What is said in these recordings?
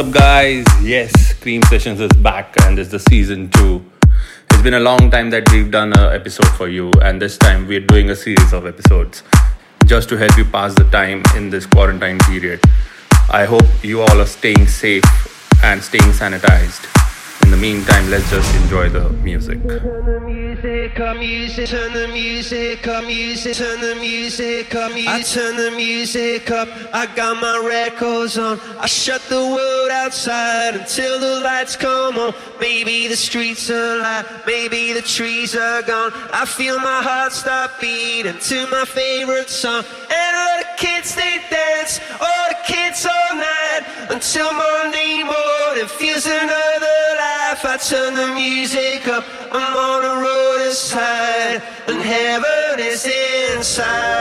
up, guys? Yes, Cream Sessions is back and it's the season two. It's been a long time that we've done an episode for you, and this time we're doing a series of episodes just to help you pass the time in this quarantine period. I hope you all are staying safe and staying sanitized. In the meantime, let's just enjoy the music. Turn the music up, music, turn the music up, music, turn the music up, music. I turn the music up, I got my records on. I shut the world outside until the lights come on. Maybe the streets are alive, maybe the trees are gone. I feel my heart stop beating to my favorite song. And all the kids they dance, all the kids all night until Monday morning feels another life. I turn the music up, I'm on the road aside, and heaven is I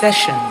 Cream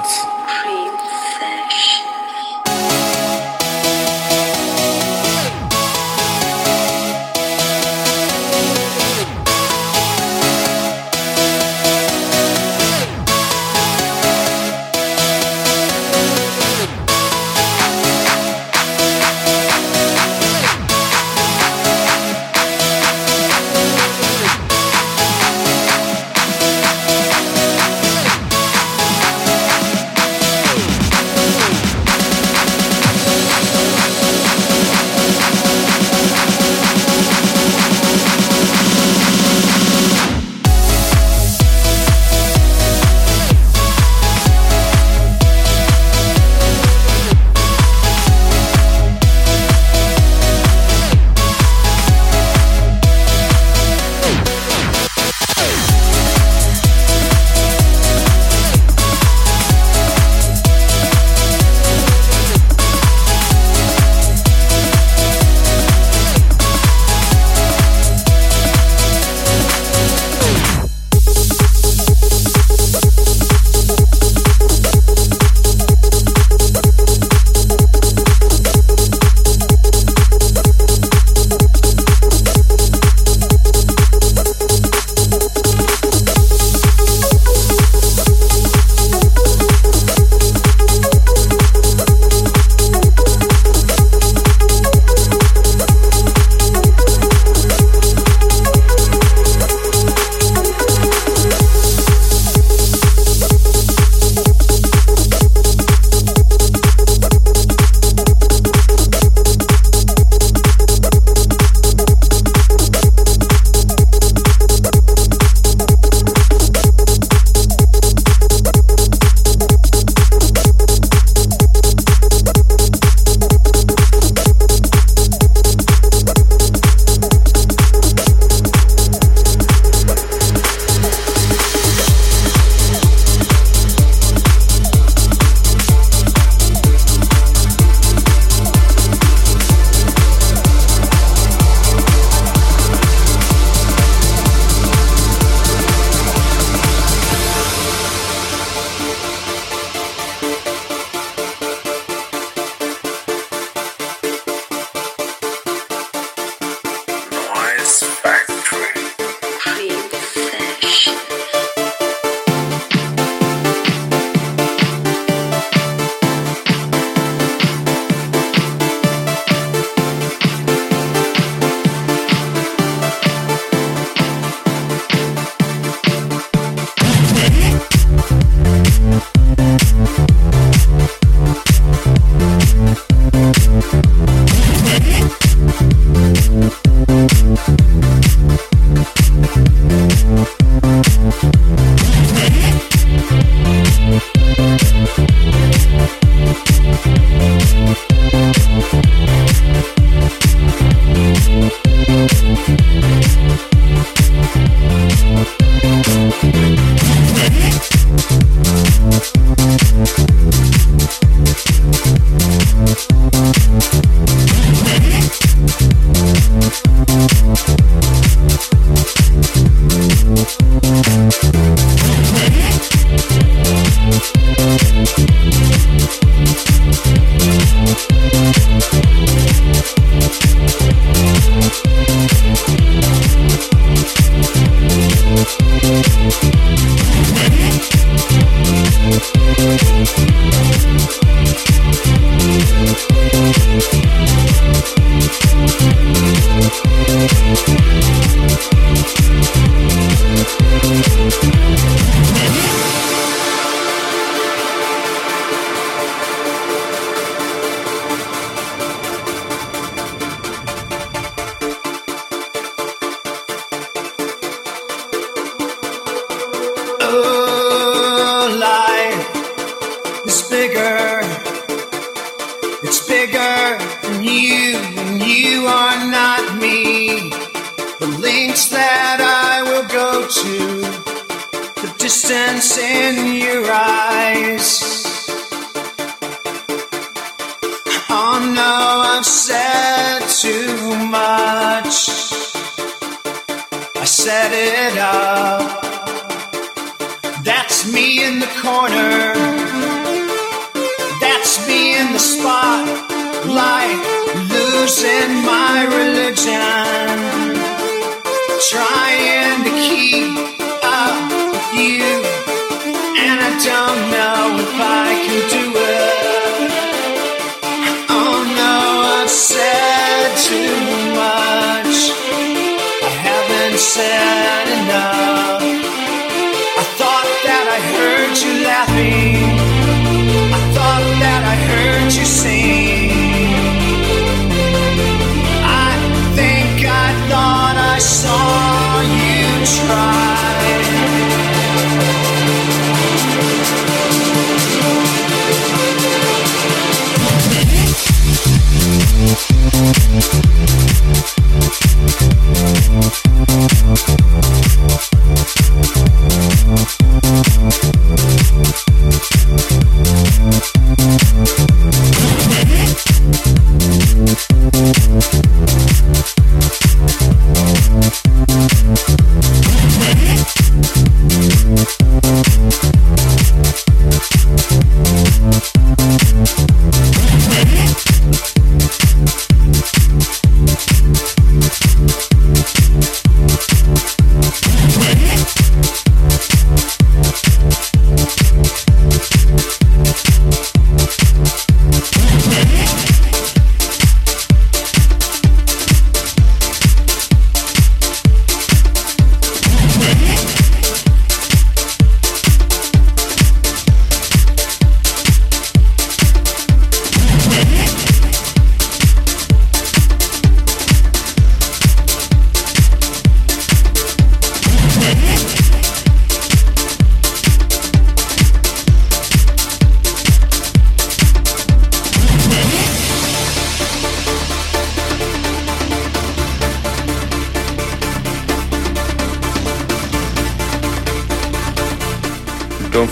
Thank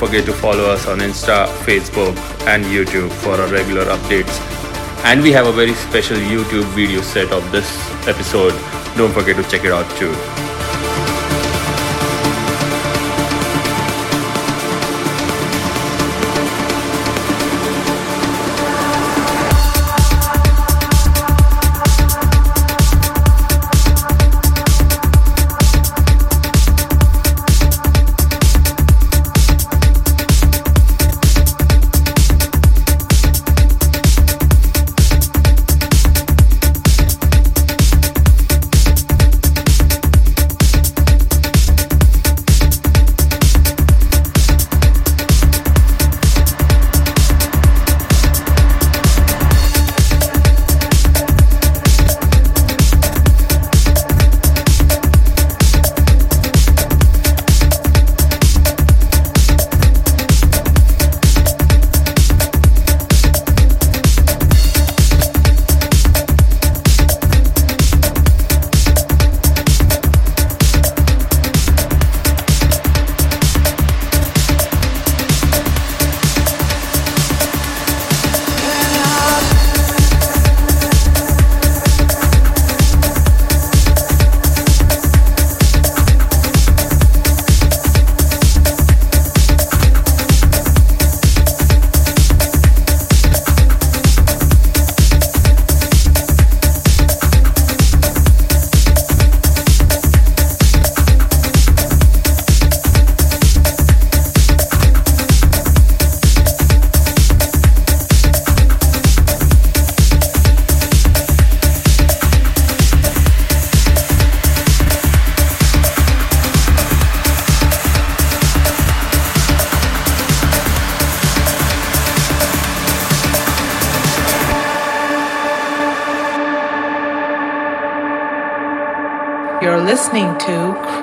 forget to follow us on Insta, Facebook, and YouTube for our regular updates. And we have a very special YouTube video set of this episode. Don't forget to check it out too.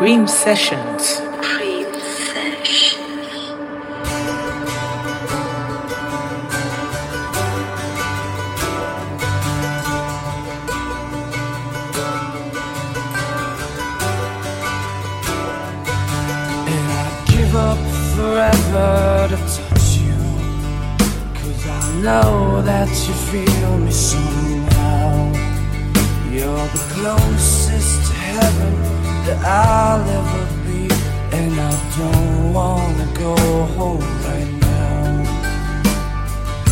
Dream Session. I'll ever be, and I don't wanna go home right now.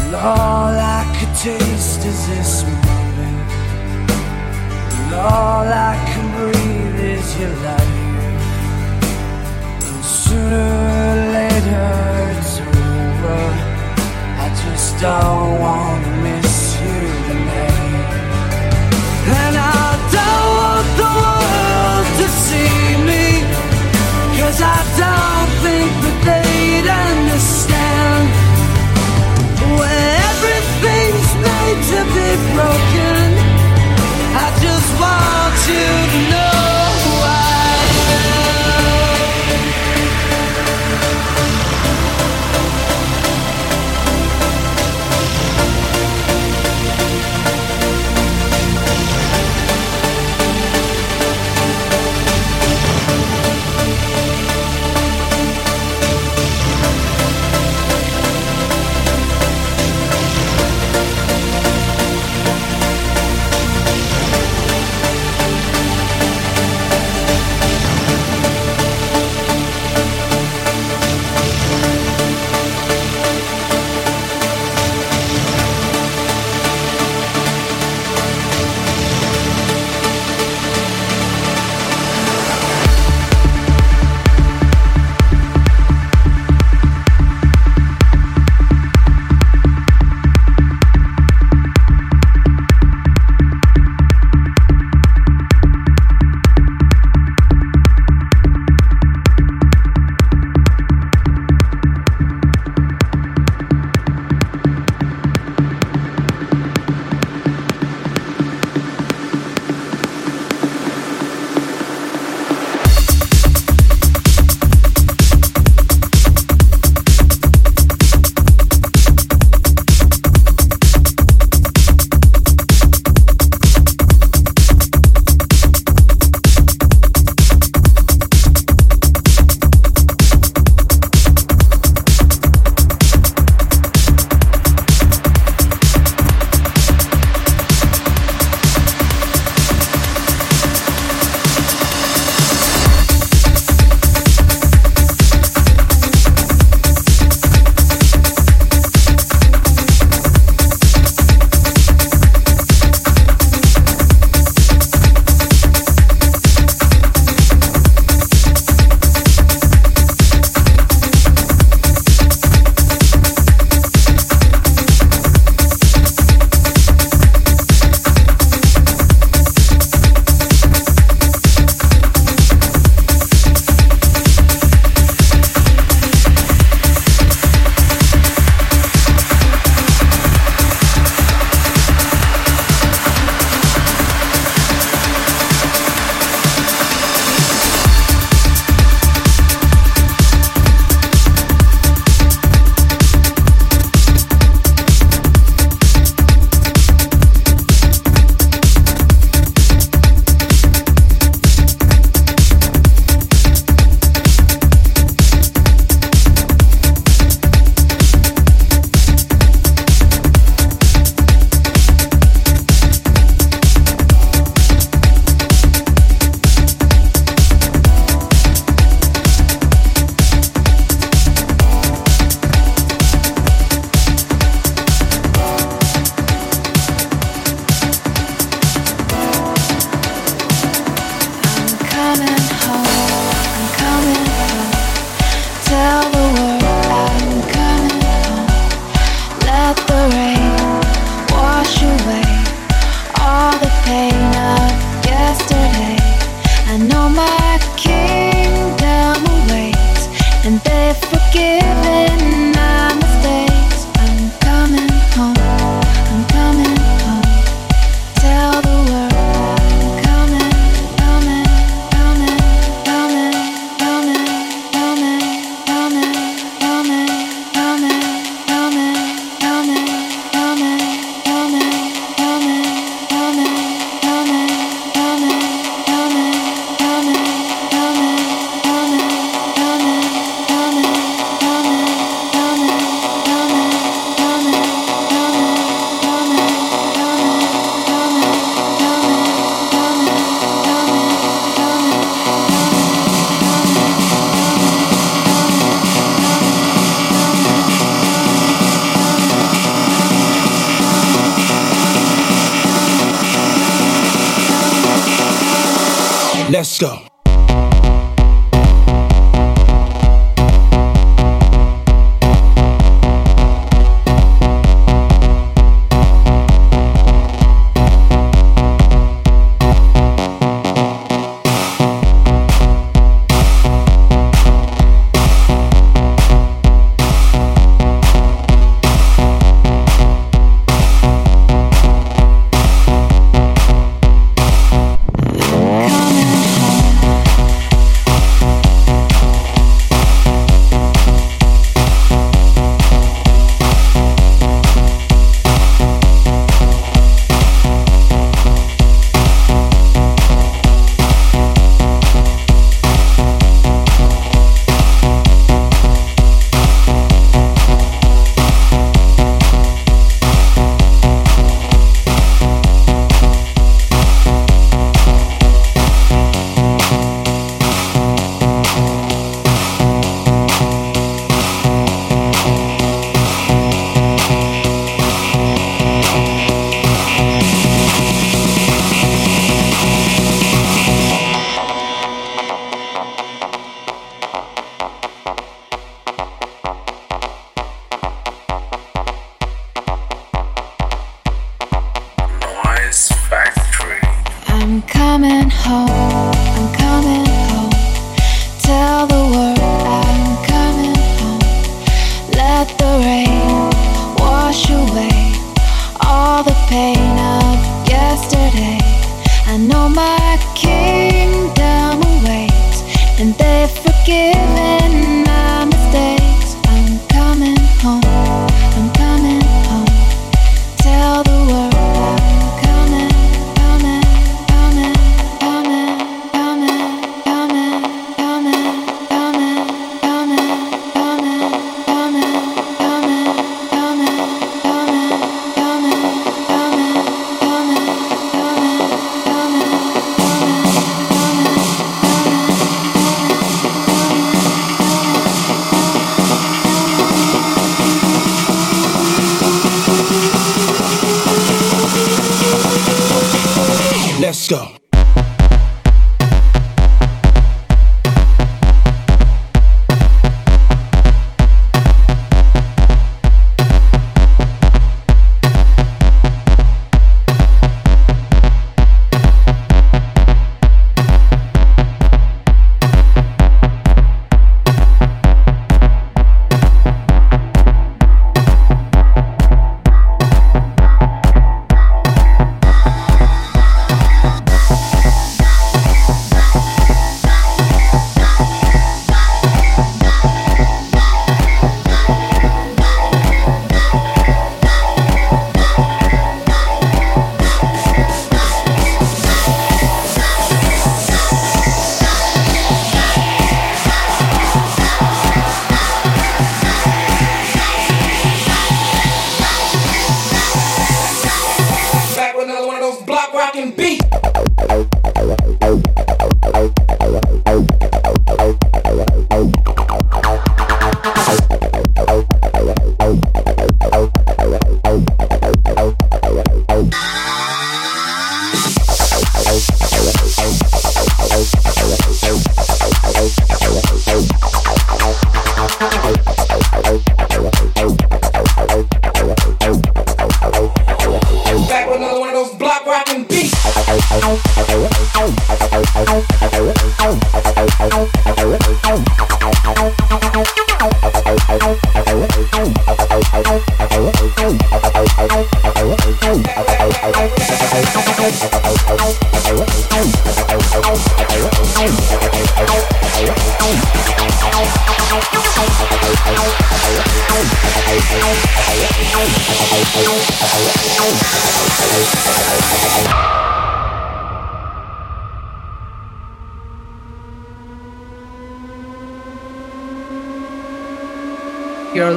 And all I could taste is this moment, and all I can breathe is your life. And sooner or later it's over. I just don't wanna miss. see me? Cause I don't think that they'd understand. Where everything's made to be broken.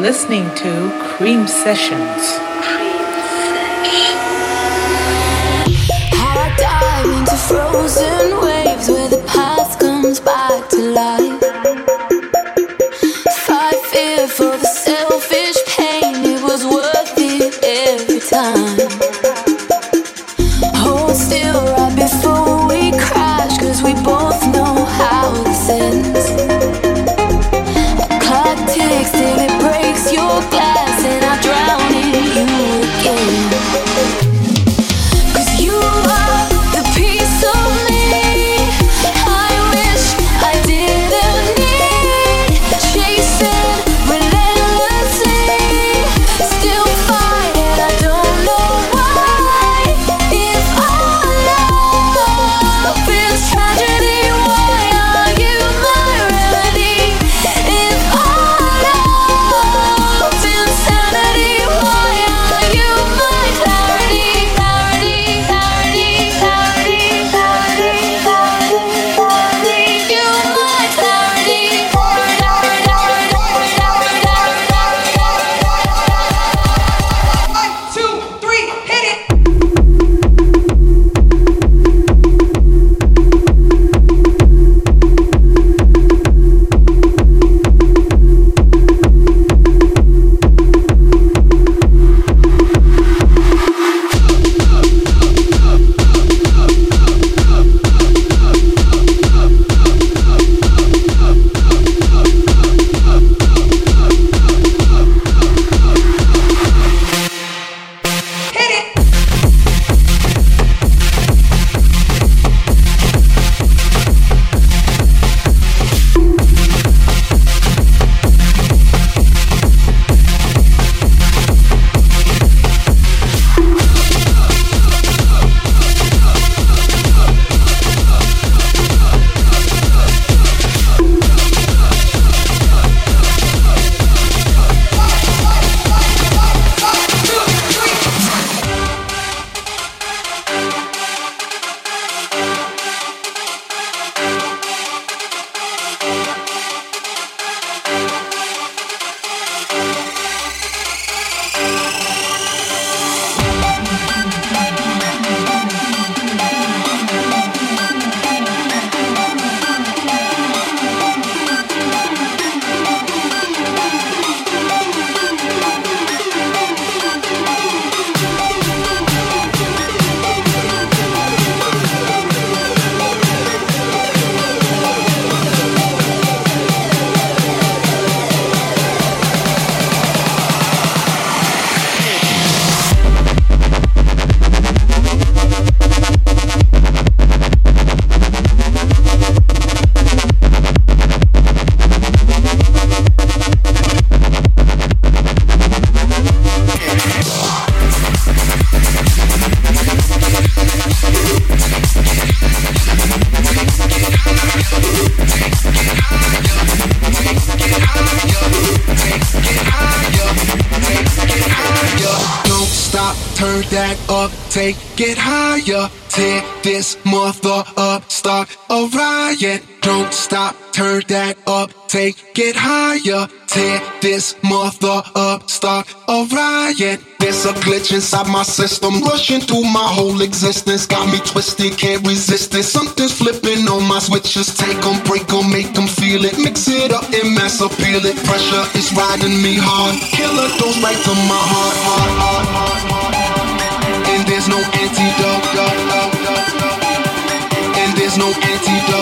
Listening to Cream Sessions. Riot. There's a glitch inside my system, rushing through my whole existence. Got me twisted, can't resist it. Something's flipping on my switches. Take them, break them, make them feel it. Mix it up and mass appeal it. Pressure is riding me hard. Killer goes right to my heart, heart, heart, heart. And there's no antidote, do, do, do, do. And there's no antidote,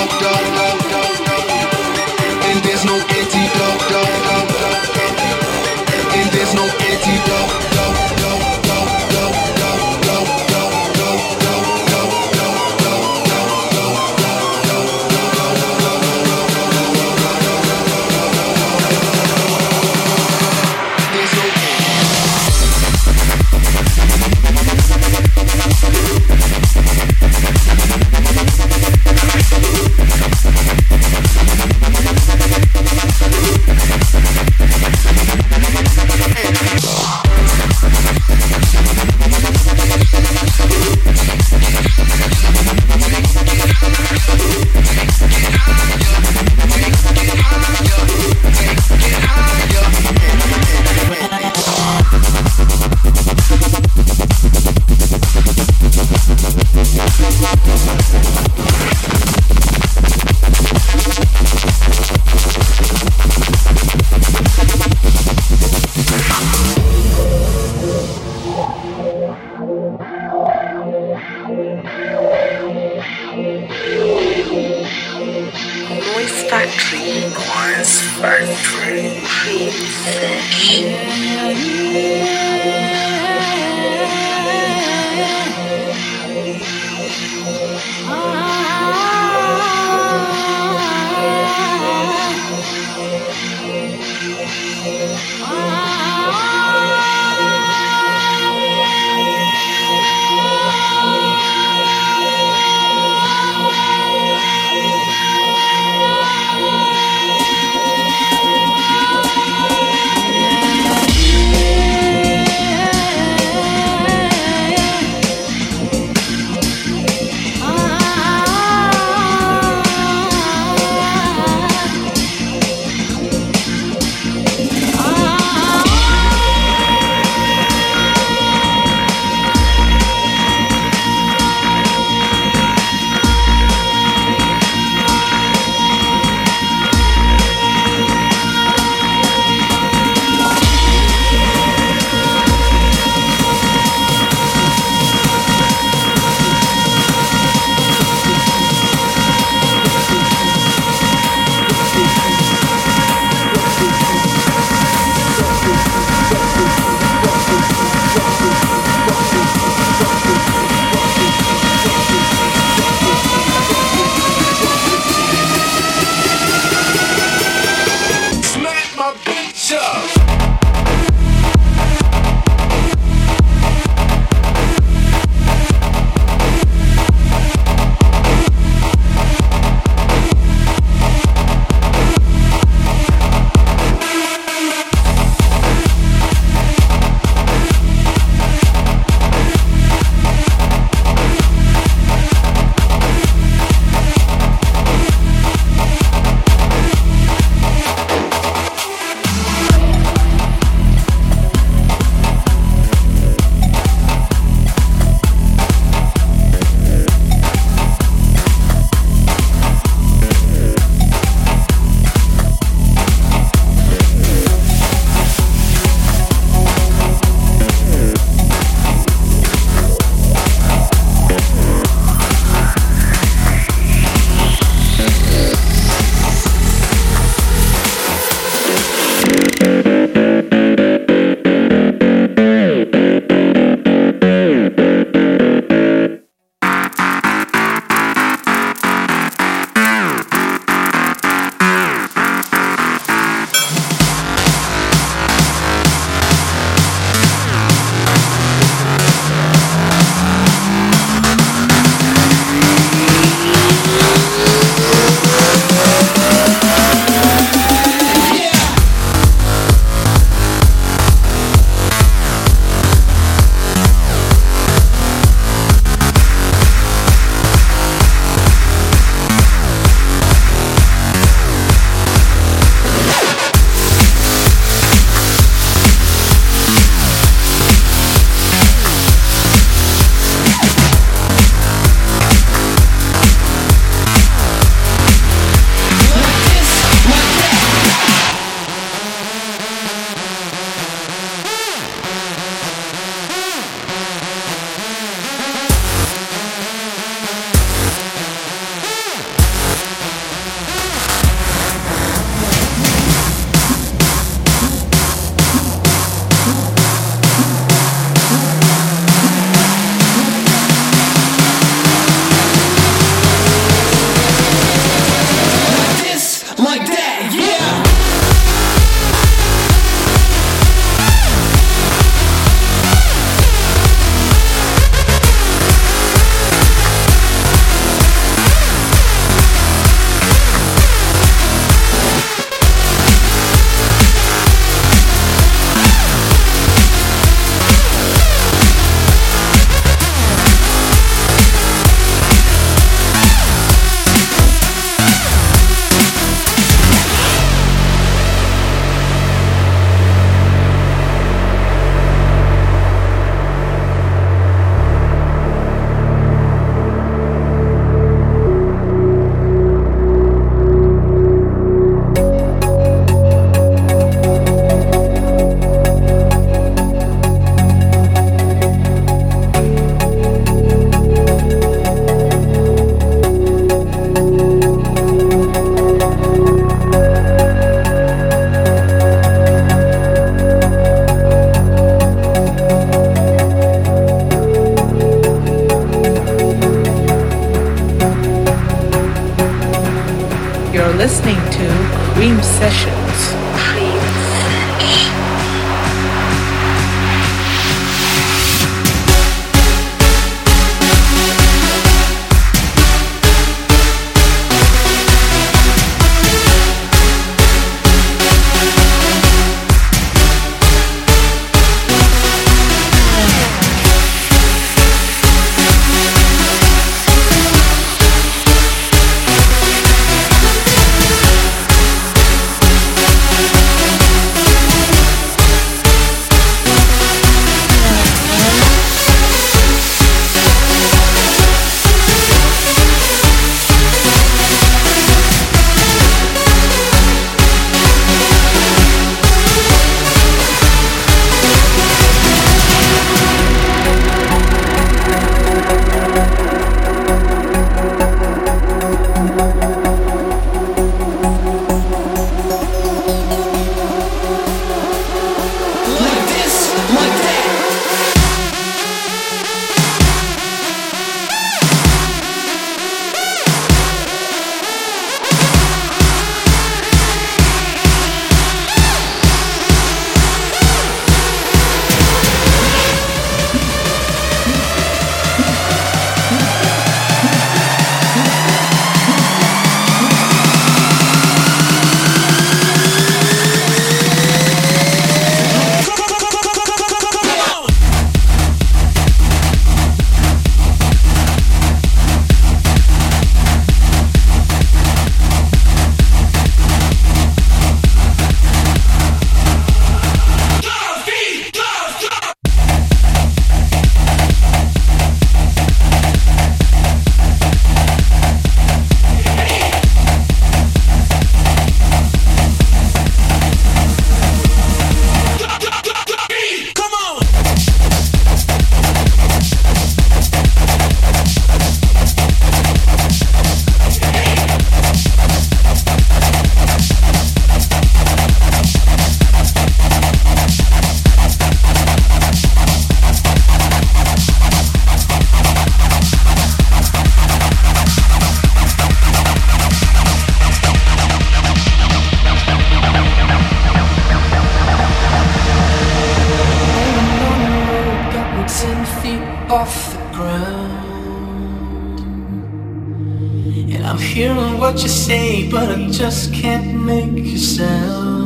hearing what you say, but I just can't make you sound.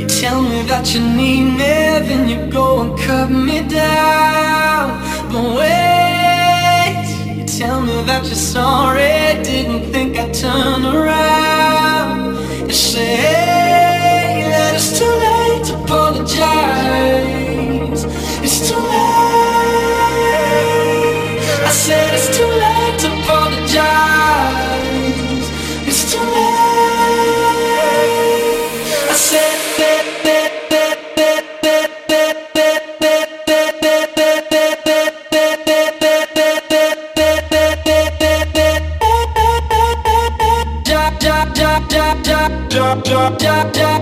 You tell me that you need me, then you go and cut me down. But wait, you tell me that you're sorry, didn't think I'd turn around. You say, that it's too late to apologize. Jump, jump.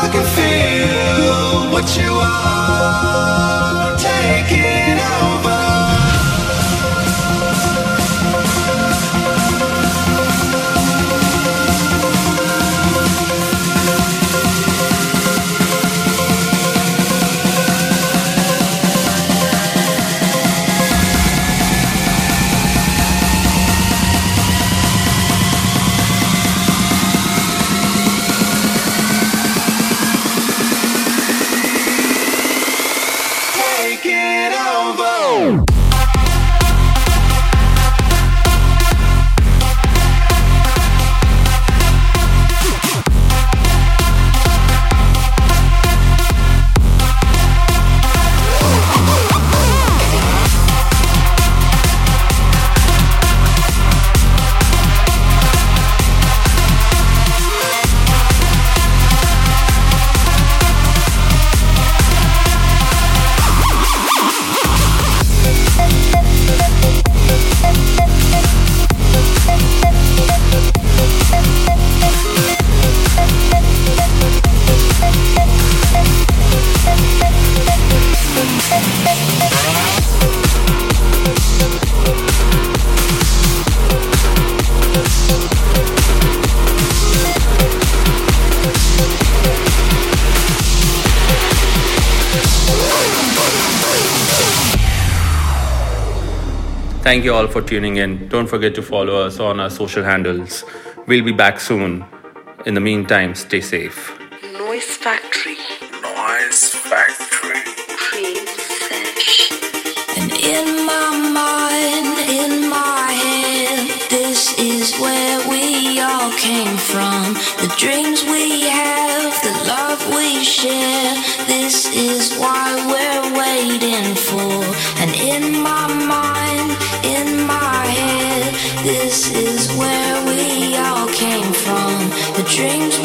I can feel what you are Thank you all for tuning in. Don't forget to follow us on our social handles. We'll be back soon. In the meantime, stay safe. Noise Factory. Noise Factory. Cream Session. And in my mind, in all came from. The dreams we have, the love we share, this is why we're waiting for. And in my mind, in my head, this is where we all came from. The dreams